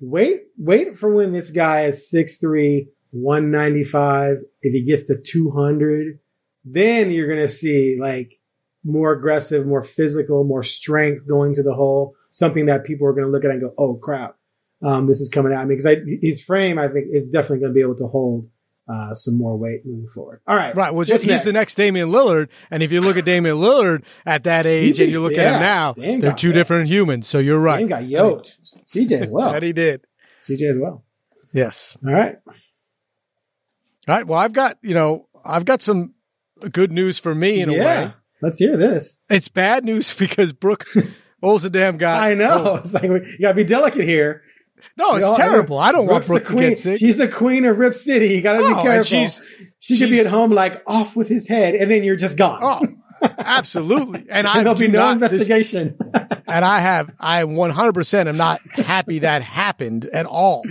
S1: Wait, wait for when this guy is 6'3", 195. If he gets to two hundred, then you're gonna see like more aggressive, more physical, more strength going to the hole. Something that people are gonna look at and go, "Oh crap, um, this is coming at me." Because his frame, I think, is definitely gonna be able to hold uh, some more weight moving forward. All right,
S2: Right. Well, he's the next Damian Lillard. And if you look at Damian Lillard at that age
S1: He
S2: and you look
S1: beats-
S2: at him now,
S1: Dame
S2: they're two
S1: that.
S2: different humans. So you're right.
S1: Dame got yoked. CJ as well.
S2: That he did.
S1: CJ as well.
S2: Yes.
S1: All right.
S2: All right. Well, I've got, you know, I've got some good news for me in a way.
S1: Let's hear this.
S2: It's bad news because Brooke O's a damn guy.
S1: I know. It's like you gotta be delicate here.
S2: No, it's
S1: all-
S2: terrible. I don't want
S1: Brooke's
S2: Brooke
S1: the
S2: to get sick.
S1: She's the queen of Rip City. You gotta
S2: Oh,
S1: be careful.
S2: she's-
S1: she could be at home like off with his head, and then you're just gone.
S2: Oh, absolutely. And I
S1: there'll be no
S2: not
S1: investigation.
S2: and I have, I 100% am not happy that happened at all.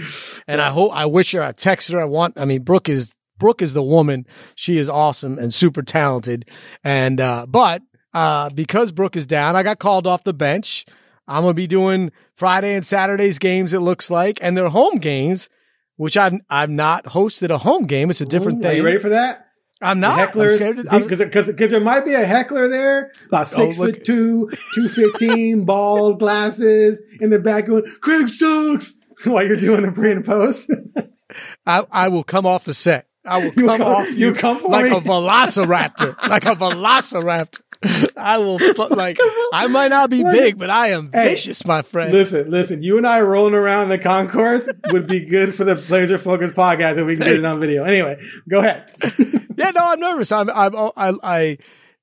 S2: And I hope, I wish her, I text her. I want, I mean, Brooke is, Brooke is the woman. She is awesome and super talented. And, uh, but, uh, because Brooke is down, I got called off the bench. I'm going to be doing Friday and Saturday's games, it looks like, and they're home games, which I've, I've not hosted a home game. It's a different
S1: Are
S2: thing.
S1: Are you ready for that?
S2: I'm not. I'm
S1: hecklers,
S2: scared to- I'm-
S1: because because because there might be a heckler there, about oh, six
S2: Oh, look-
S1: foot two, two fifteen, bald glasses in the back going, Craig sucks while you're doing the pre and post.
S2: I, I will come off the set. I will
S1: You
S2: come
S1: come-
S2: off
S1: you
S2: you,
S1: come for
S2: like
S1: me?
S2: a velociraptor, like a velociraptor. I will like. I might not be big, but I am
S1: Hey,
S2: vicious, my friend.
S1: Listen, listen. You and I rolling around the concourse would be good for the Blazer Focus podcast if we can get it on video. Anyway, go ahead.
S2: yeah, no, I'm nervous. I'm, I'm, I, I,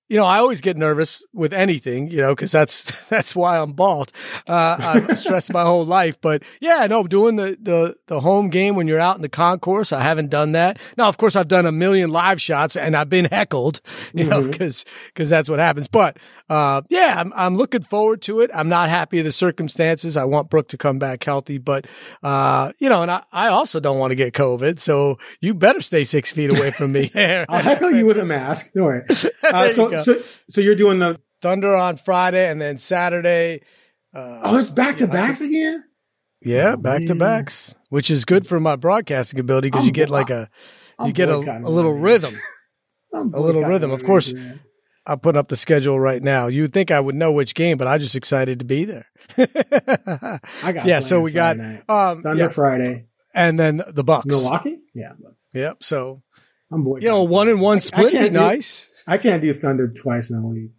S2: you know, I always get nervous with anything, you know, because that's that's why I'm bald. Uh, I've stressed my whole life, but yeah, no, doing the the the home game when you're out in the concourse, I haven't done that. Now, of course, I've done a million live shots and I've been heckled, you know, because because that's what happens. But uh, yeah, I'm I'm looking forward to it. I'm not happy with the circumstances. I want Brooke to come back healthy, but uh, you know, and I, I also don't want to get COVID, so you better stay six feet away from me.
S1: I'll heckle you with a mask. Don't worry. Uh, so,
S2: go.
S1: so, so you're doing the
S2: Thunder on Friday and then Saturday. Uh,
S1: oh, it's back to backs again.
S2: yeah, back to backs, which is good for my broadcasting ability because you get like a
S1: I'm
S2: you get a, a little rhythm. A little rhythm. Of course,
S1: man.
S2: I'm putting up the schedule right now. You'd think I would know which game, but I'm just excited to be there.
S1: I got
S2: yeah. So we got
S1: Friday night.
S2: um,
S1: Thunder
S2: yeah,
S1: Friday,
S2: and then the Bucks.
S1: Milwaukee. Yeah, Bucks.
S2: Yep. So
S1: I'm boycotting.
S2: you know, one and one
S1: I
S2: split
S1: do-
S2: nice.
S1: I can't do Thunder twice in a week.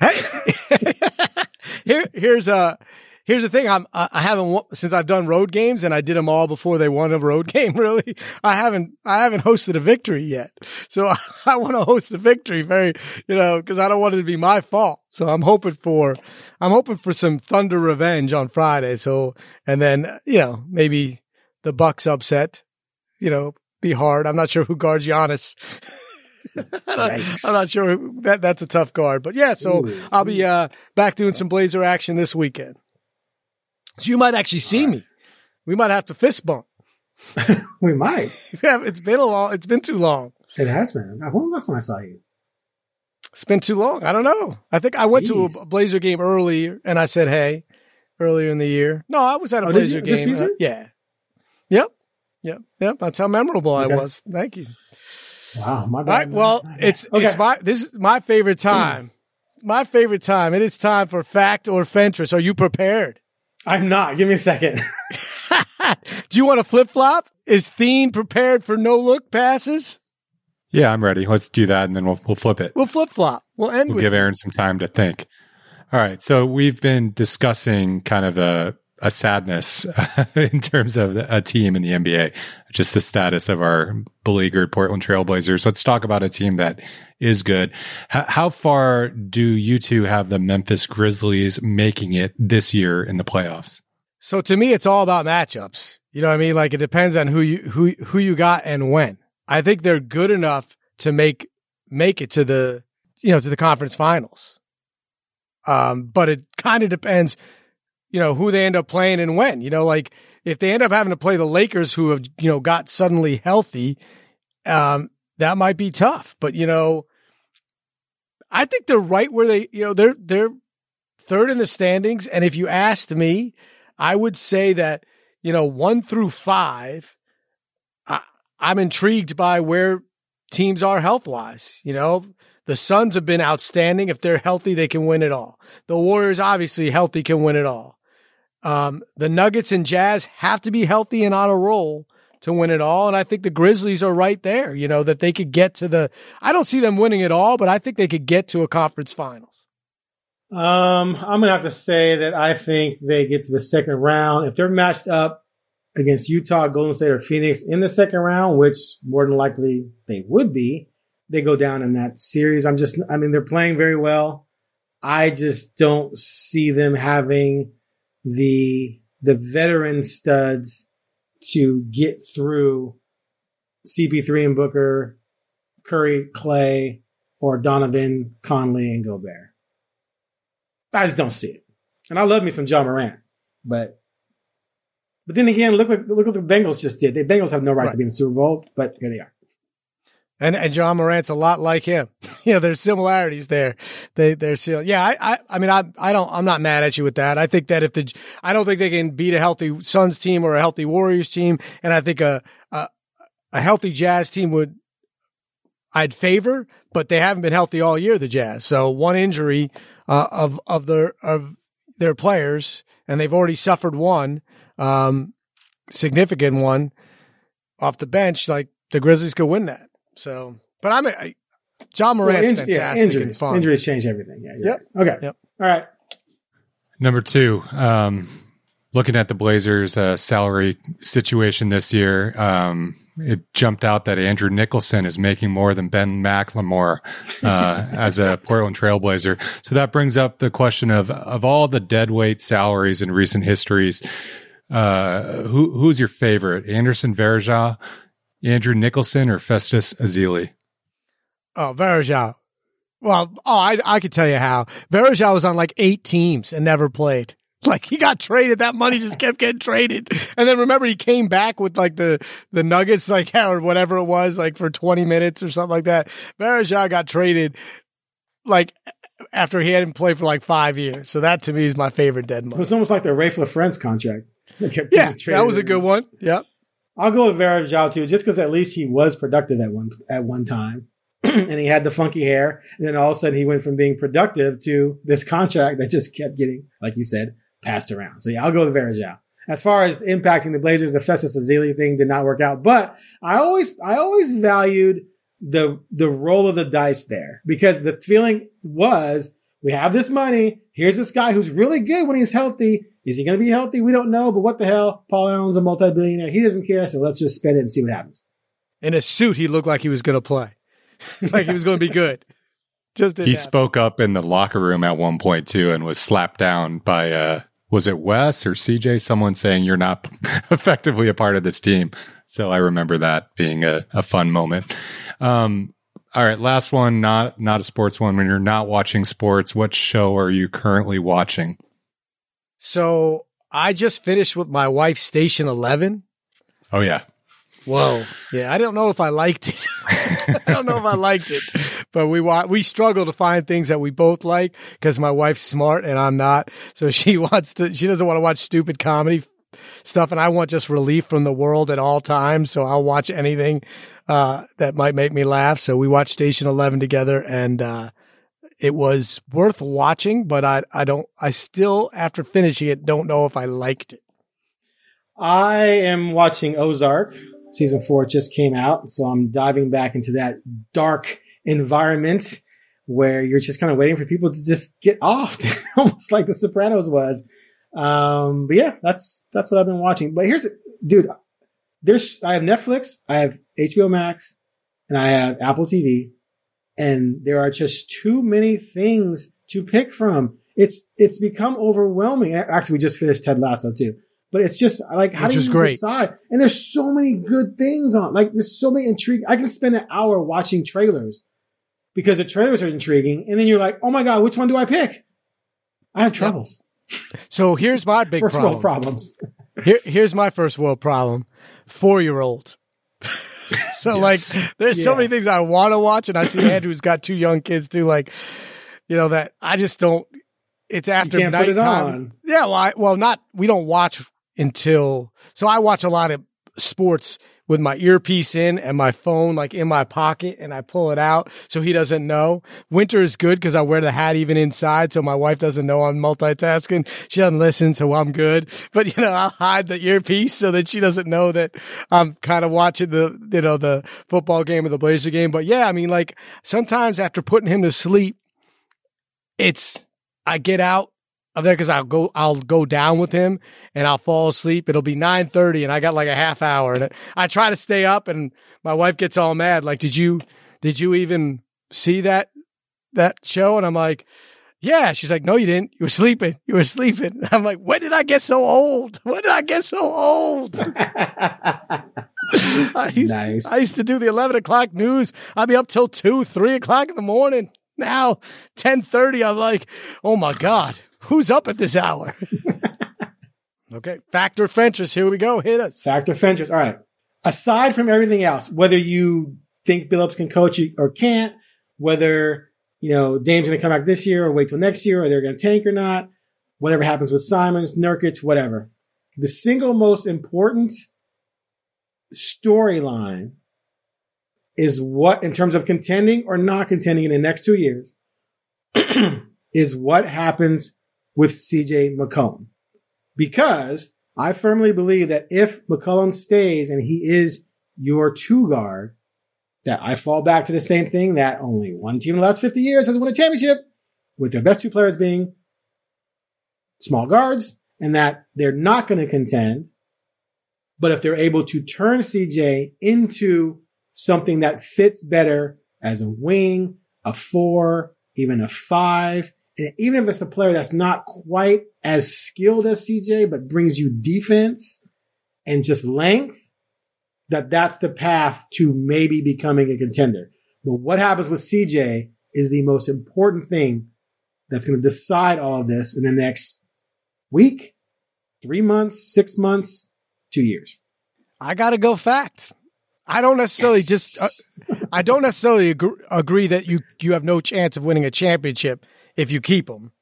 S2: Here, here's a here's the thing. I'm I I haven't since I've done road games and I did them all before they won a road game. Really, I haven't I haven't hosted a victory yet. So I, I want to host the victory very you know because I don't want it to be my fault. So I'm hoping for I'm hoping for some thunder revenge on Friday. So and then you know maybe the Bucks upset. You know, be hard. I'm not sure who guards Giannis. I'm not-
S1: Yikes.
S2: I'm not sure that that's a tough guard, but yeah. So
S1: Ooh.
S2: I'll be uh, back doing some Blazer action this weekend. So you might actually see me. We might have to fist bump.
S1: We might.
S2: Yeah, it's been a long. It's been too long.
S1: It has been. When was the last time I saw you?
S2: It's been too long. I don't know. I think I went to a Blazer game earlier and I said hey earlier in the year. No, I was at a
S1: Oh,
S2: Blazer game.
S1: This season?
S2: Uh, yeah. Yep. Yep. Yep. That's how memorable
S1: Okay.
S2: I was. Thank you.
S1: Wow, my
S2: All
S1: bad.
S2: right.
S1: man.
S2: Well,
S1: My bad.
S2: it's
S1: Okay.
S2: it's my this is my favorite time. my favorite time. It is time for fact or Fentress. Are you prepared?
S1: I'm not. Give me a second.
S2: Do you want to flip flop? Is Theen prepared for no look passes?
S5: Yeah, I'm ready. Let's do that, and then we'll we'll flip it.
S2: We'll flip flop. We'll end
S5: We'll
S2: with
S5: give
S2: you.
S5: Aaron some time to think. All right. So we've been discussing kind of a, a sadness in terms of a team in the NBA, just the status of our beleaguered Portland Trailblazers. Let's talk about a team that is good. H- how far do you two have the Memphis Grizzlies making it this year in the playoffs?
S2: So to me, it's all about matchups. You know what I mean? Like it depends on who you who who you got and when. I think they're good enough to make make it to the you know to the conference finals. Um, but it kind of depends, you know, who they end up playing and when. You know, like if they end up having to play the Lakers, who have you know got suddenly healthy, um, that might be tough. But you know, I think they're right where they you know they're they're third in the standings. And if you asked me, I would say that, you know, one through five, I, I'm intrigued by where teams are health wise. You know, the Suns have been outstanding. If they're healthy, they can win it all. The Warriors, obviously healthy, can win it all. Um, the Nuggets and Jazz have to be healthy and on a roll to win it all. And I think the Grizzlies are right there, you know, that they could get to the, I don't see them winning it all, but I think they could get to a conference finals.
S1: Um, I'm gonna have to say that I think they get to the second round if they're matched up against Utah, Golden State, or Phoenix in the second round, which more than likely they would be. They go down in that series. I'm just, I mean, they're playing very well. I just don't see them having the the veteran studs to get through CP3 and Booker, Curry, Klay, or Donovan, Conley, and Gobert. I just don't see it. And I love me some Ja Morant, but but then again, look what look what the Bengals just did. The Bengals have no right,
S2: Right.
S1: to be in the Super Bowl, but here they are.
S2: And and Ja Morant's a lot like him. you know, there's similarities there. They they're still yeah. I I, I mean I I don't I'm not mad at you with that. I think that if the I don't think they can beat a healthy Suns team or a healthy Warriors team, and I think a a, a healthy Jazz team would I'd favor, but they haven't been healthy all year. The Jazz, so one injury uh, of of their of their players, and they've already suffered one um, significant one off the bench. Like the Grizzlies could win that. So, but I'm I, Ja Morant's
S1: Well, inj- yeah,
S2: fantastic and
S1: injuries.
S2: fun.
S1: Injuries change everything. Yeah.
S2: Yep.
S1: right. Okay.
S2: Yep.
S1: All right.
S5: Number two, um, looking at the Blazers' uh, salary situation this year, um, it jumped out that Andrew Nicholson is making more than Ben McLemore uh, as a Portland Trailblazer. So that brings up the question of of all the deadweight salaries in recent histories, uh, who who's your favorite? Anderson Varejao, Andrew Nicholson, or Festus Ezeli?
S2: Oh, Varejao. Well, oh, I I could tell you how. Varejao was on like eight teams and never played. Like he got traded, that money just kept getting traded. And then remember he came back with like the the Nuggets, like or whatever it was, like for twenty minutes or something like that. Varejao got traded like after he hadn't played for like five years. So that to me is my favorite dead
S1: It
S2: money.
S1: was almost like the Raef LaFrentz contract.
S2: Yeah, that was a good one. Yep.
S1: I'll go with Varejao too, just because at least he was productive at one at one time, and he had the funky hair. And then all of a sudden, he went from being productive to this contract that just kept getting, like you said, passed around. So yeah, I'll go with Varejao. As far as impacting the Blazers, the Festus Ezeli thing did not work out, but I always I always valued the the roll of the dice there because the feeling was we have this money. Here's this guy who's really good when he's healthy. Is he going to be healthy? We don't know, but what the hell? Paul Allen's a multi-billionaire. He doesn't care. So let's just spend it and see what happens.
S2: In a suit, he looked like he was going to play, like he was going to be good. Just
S5: He
S2: happen.
S5: spoke up in the locker room at one point too, and was slapped down by uh, was it Wes or CJ? Someone saying you're not effectively a part of this team. So I remember that being a, a fun moment. Um, all right, last one, not not a sports one. When you're not watching sports, what show are you currently watching?
S2: So I just finished with my wife, Station Eleven.
S5: Oh yeah,
S2: Whoa. Yeah, I don't know if I liked it. I don't know if I liked it, but we wa- we struggle to find things that we both like because my wife's smart and I'm not. So she wants to. She doesn't want to watch stupid comedy stuff, and I want just relief from the world at all times. So I'll watch anything uh, that might make me laugh. So we watched Station Eleven together, and uh, it was worth watching. But I I don't. I still after finishing it don't know if I liked it.
S1: I am watching Ozark. Season four just came out, so I'm diving back into that dark environment where you're just kind of waiting for people to just get off, almost like The Sopranos was. Um, but yeah, that's that's what I've been watching. But here's, dude, there's I have Netflix, I have HBO Max, and I have Apple TV, and there are just too many things to pick from. It's it's become overwhelming. Actually, we just finished Ted Lasso too. But it's just like, how
S2: Which
S1: do you
S2: great.
S1: decide? And there's so many good things on. Like, there's so many intrigue. I can spend an hour watching trailers because the trailers are intriguing, and then you're like, oh my god, which one do I pick? I have troubles.
S2: So here's my big
S1: First
S2: problem.
S1: world problems.
S2: Here, here's my first world problem: four year old. so like, there's so many things I want to watch, and I see Andrew's got two young kids too. Like, you know that I just don't. It's after
S1: can't put it on.
S2: Yeah, well, I, well, not we don't watch until. So I watch a lot of sports with my earpiece in and my phone like in my pocket, and I pull it out so he doesn't know. Winter is good because I wear the hat even inside, so my wife doesn't know I'm multitasking. She doesn't listen, so I'm good. But you know, I'll hide the earpiece so that she doesn't know that I'm kind of watching the you know the football game or the Blazer game. But yeah, I mean, like sometimes after putting him to sleep, it's I get out of there because I'll go I'll go down with him and I'll fall asleep. It'll be nine thirty and I got like a half hour and I try to stay up and my wife gets all mad. Like, did you did you even see that that show? And I'm like, yeah. She's like, no, you didn't. You were sleeping. You were sleeping. I'm like, when did I get so old? When did I get so old? I used,
S1: Nice.
S2: I used to do the 11 o'clock news. I'd be up till 2, 3 o'clock in the morning. Now, 1030, I'm like, oh my God, who's up at this hour? okay. Fact or Fentress, here we go. Hit us.
S1: Fact or Fentress. All right. Aside from everything else, whether you think Billups can coach you or can't, whether, you know, Dame's going to come back this year or wait till next year or they're going to tank or not, whatever happens with Simons, Nurkic, whatever. The single most important storyline is what, in terms of contending or not contending in the next two years, is what happens with CJ McCollum. Because I firmly believe that if McCollum stays and he is your two guard, that I fall back to the same thing that only one team in the last 50 years has won a championship with their best two players being small guards and that they're not going to contend. But if they're able to turn CJ into something that fits better as a wing, a four, even a five, even if it's a player that's not quite as skilled as CJ, but brings you defense and just length, that that's the path to maybe becoming a contender. But what happens with CJ is the most important thing that's going to decide all of this in the next week, three months, six months, two years.
S2: I got to go fact. I don't necessarily yes. just, uh, I don't necessarily agree, agree that you, you have no chance of winning a championship if you keep them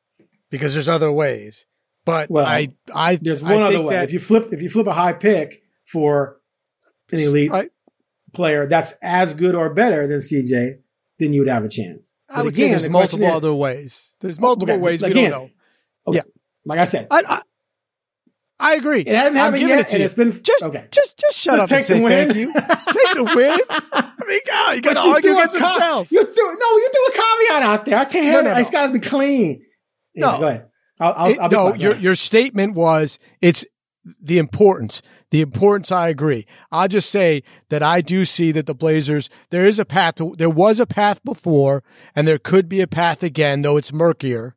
S2: because there's other ways. But well, I, I,
S1: there's one
S2: I
S1: other way. If you flip, if you flip a high pick for an elite right. player that's as good or better than CJ, then you would have a chance.
S2: But I would again, say there's the multiple is, other ways. There's oh, multiple okay, ways again, we don't know.
S1: Okay. Yeah. Like I said,
S2: I, I, I agree.
S1: It hasn't happened yet, it and it's been
S2: just
S1: okay.
S2: Just just shut
S1: just
S2: up
S1: take
S2: and say
S1: the win.
S2: thank you. take the win. Mean, God, you got to argue against himself.
S1: You threw no, you do a caveat out there. I can't have no, no, it. It's got to be clean. Yeah, no, go ahead. I'll, I'll,
S2: it,
S1: I'll
S2: no, your your statement was it's the importance. The importance, I agree. I'll just say that I do see that the Blazers, there is a path to, there was a path before and there could be a path again, though it's murkier.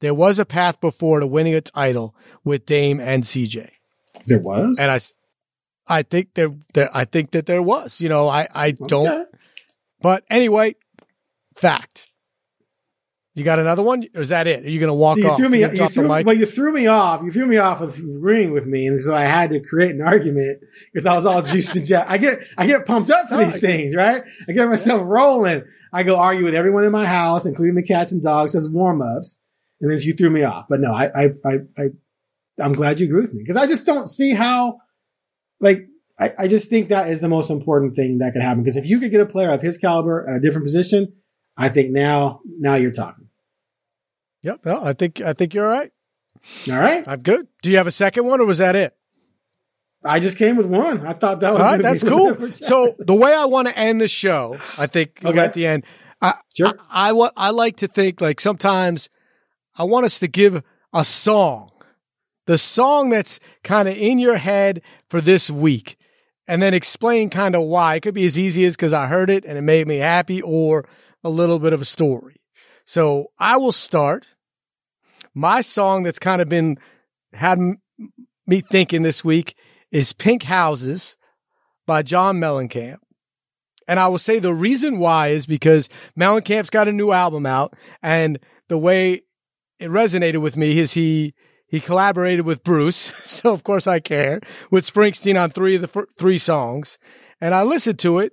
S2: There was a path before to winning a title with Dame and CJ.
S1: There was?
S2: And I, I think there, there I think that there was, you know, I, I don't, but anyway, fact. You got another one, or is that it? Are you going to walk
S1: so you
S2: off?
S1: Threw me, you, you threw, well, you threw me off. You threw me off of agreeing with me, and so I had to create an argument because I was all juiced and jet. I get, I get pumped up for these things, right? I get myself rolling. I go argue with everyone in my house, including the cats and dogs, as warm ups, and then you threw me off. But no, I, I, I, I I'm glad you agree with me because I just don't see how, like, I, I just think that is the most important thing that could happen. Because if you could get a player of his caliber at a different position, I think now, now you're talking.
S2: Yep. No, I think I think you're all right.
S1: All right.
S2: I'm good. Do you have a second one or was that it?
S1: I just came with one. I thought that was
S2: all right. That's cool. So the way I want to end the show, I think okay. at the end, I, sure. I, I, I like to think like sometimes I want us to give a song, the song that's kind of in your head for this week, and then explain kind of why. It could be as easy as because I heard it and it made me happy, or a little bit of a story. So I will start. My song that's kind of been had me thinking this week is Pink Houses by John Mellencamp. And I will say the reason why is because Mellencamp's got a new album out and the way it resonated with me is he he collaborated with Bruce, so of course I care, with Springsteen on three of the three songs. And I listened to it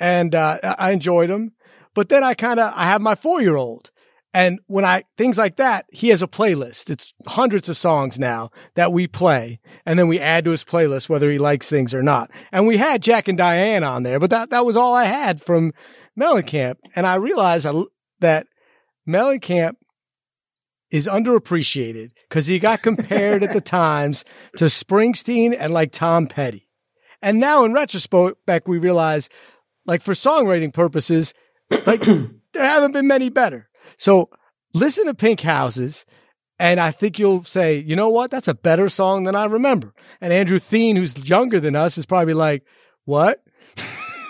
S2: and uh, I enjoyed them. But then I kind of I have my 4-year-old and when I, things like that, he has a playlist. It's hundreds of songs now that we play. And then we add to his playlist, whether he likes things or not. And we had Jack and Diane on there, but that, that was all I had from Mellencamp. And I realized that Mellencamp is underappreciated because he got compared at the times to Springsteen and like Tom Petty. And now in retrospect, we realize like for songwriting purposes, like there haven't been many better. So listen to Pink Houses. And I think you'll say, you know what? That's a better song than I remember. And Andrew Theen, who's younger than us, is probably like, what?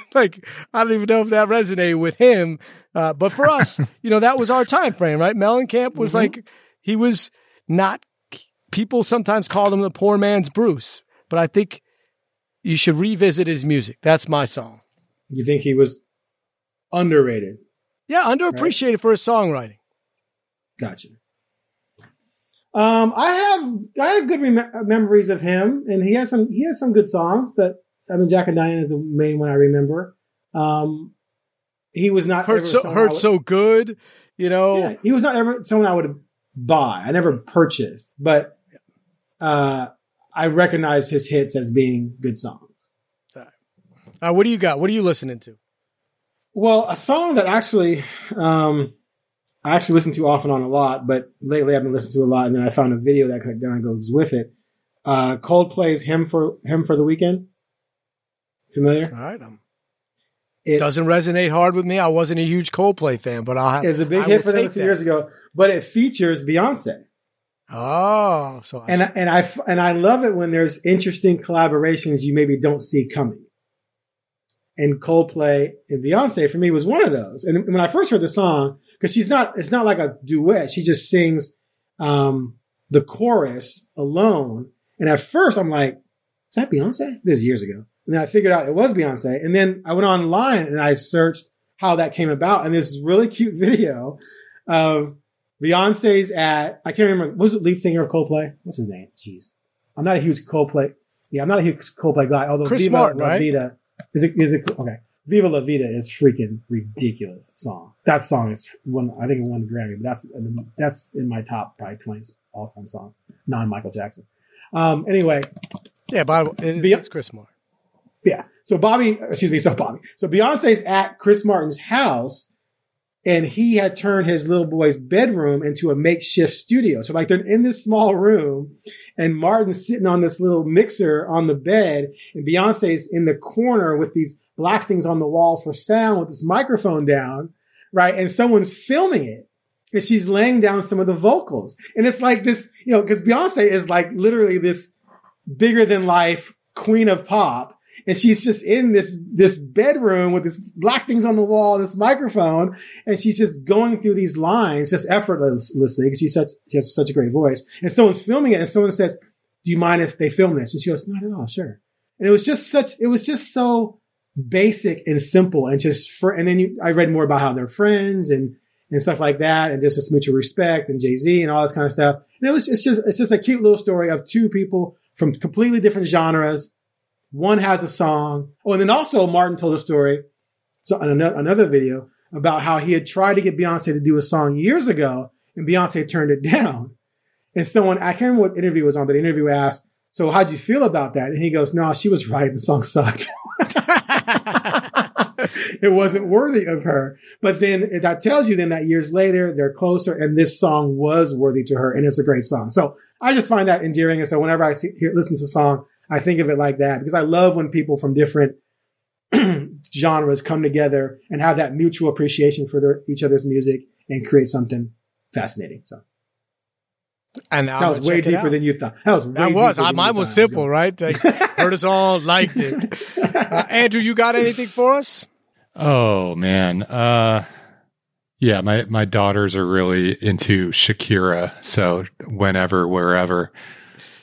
S2: like, I don't even know if that resonated with him. Uh, but for us, you know, that was our time frame, right? Mellencamp was mm-hmm. like, he was not, people sometimes called him the poor man's Bruce, but I think you should revisit his music. That's my song.
S1: You think he was underrated?
S2: Yeah, underappreciated right. for his songwriting.
S1: Gotcha. Um, I have I have good rem- memories of him, and he has some he has some good songs. That I mean, Jack and Diane is the main one I remember. Um, he was not
S2: hurt so hurt would, so good, you know. Yeah,
S1: he was not ever someone I would buy. I never purchased, but uh, I recognize his hits as being good songs.
S2: Uh, what do you got? What are you listening to?
S1: Well, a song that actually, um, I actually listen to off and on a lot, but lately I've been listening to a lot, and then I found a video that kind of goes with it. Uh, Coldplay's "Him for Hymn for the Weekend." Familiar?
S2: All right. Um.
S1: It
S2: Doesn't resonate hard with me. I wasn't a huge Coldplay fan, but I'll have.
S1: is a big
S2: I
S1: hit for them a few
S2: that.
S1: years ago, but it features Beyonce.
S2: Oh, so
S1: And I- and I and I love it when there's interesting collaborations you maybe don't see coming. And Coldplay and Beyonce for me was one of those. And when I first heard the song, because she's not, it's not like a duet. She just sings um, the chorus alone. And at first, I'm like, "Is that Beyonce?" This is years ago. And then I figured out it was Beyonce. And then I went online and I searched how that came about. And this really cute video of Beyonce's at, I can't remember, was the lead singer of Coldplay? What's his name? Jeez. I'm not a huge Coldplay. Yeah, I'm not a huge Coldplay guy, although
S2: Chris
S1: Viva
S2: Martin,
S1: La
S2: right?
S1: Vida is it, is it, okay. Viva La Vida is freaking ridiculous song. That song is one, I think it won the Grammy, but that's, that's in my top probably 20 all time songs, non Michael Jackson. Um, anyway,
S2: yeah, but it,
S1: Be-
S2: it's Chris Martin.
S1: Yeah. So Bobby, excuse me, so Bobby. So Beyonce's at Chris Martin's house and he had turned his little boy's bedroom into a makeshift studio. So like they're in this small room and Martin's sitting on this little mixer on the bed and Beyonce's in the corner with these black things on the wall for sound with this microphone down, right? And someone's filming it and she's laying down some of the vocals. And it's like this, you know, cause Beyonce is like literally this bigger than life queen of pop. And she's just in this, this bedroom with this black things on the wall, this microphone, and she's just going through these lines just effortlessly because she's such, she has such a great voice. And someone's filming it and someone says, do you mind if they film this? And she goes, not at all, sure. And it was just such, it was just so basic and simple and just and then you, I read more about how they're friends and, and stuff like that and just this mutual respect and Jay-Z and all this kind of stuff. And it was, it's just, it's just a cute little story of two people from completely different genres. One has a song. Oh, and then also Martin told a story so another, video about how he had tried to get Beyonce to do a song years ago and Beyonce turned it down. And someone, I can't remember what interview was on, but the interview asked, so how'd you feel about that? And he goes, no, she was right. The song sucked. it wasn't worthy of her. But then that tells you then that years later, they're closer and this song was worthy to her and it's a great song. So I just find that endearing. And so whenever I see, hear, listen to a song, I think of it like that because I love when people from different genres come together and have that mutual appreciation for their, each other's music and create something fascinating. So
S2: And now
S1: that
S2: I'm
S1: was way deeper than you thought. That was way
S2: That was.
S1: deeper
S2: I, mine was simple,
S1: going.
S2: right? Like, heard us all, liked it. Uh, Andrew, you got anything for us?
S5: Oh man. Uh yeah, my my daughters are really into Shakira, so whenever wherever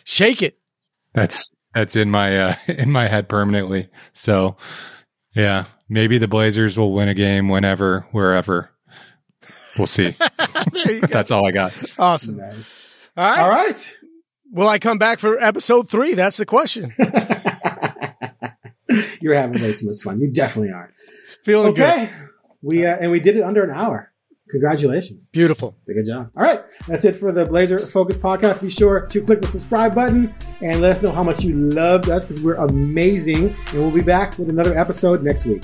S2: Shake it.
S5: that's that's in my uh in my head permanently. So yeah, maybe the Blazers will win a game whenever wherever. We'll see.
S2: There you go.
S5: that's all I got.
S2: Awesome.
S1: Nice.
S2: All right.
S1: All right.
S2: Will I come back for episode three? That's the question.
S1: You're having way too much fun. You definitely are.
S2: Feeling
S1: Okay. We, uh, and we did it under an hour. Congratulations.
S2: Beautiful.
S1: Good job. All right. That's it for the Blazer Focus podcast. Be sure to click the subscribe button and let us know how much you loved us because we're amazing. And we'll be back with another episode next week.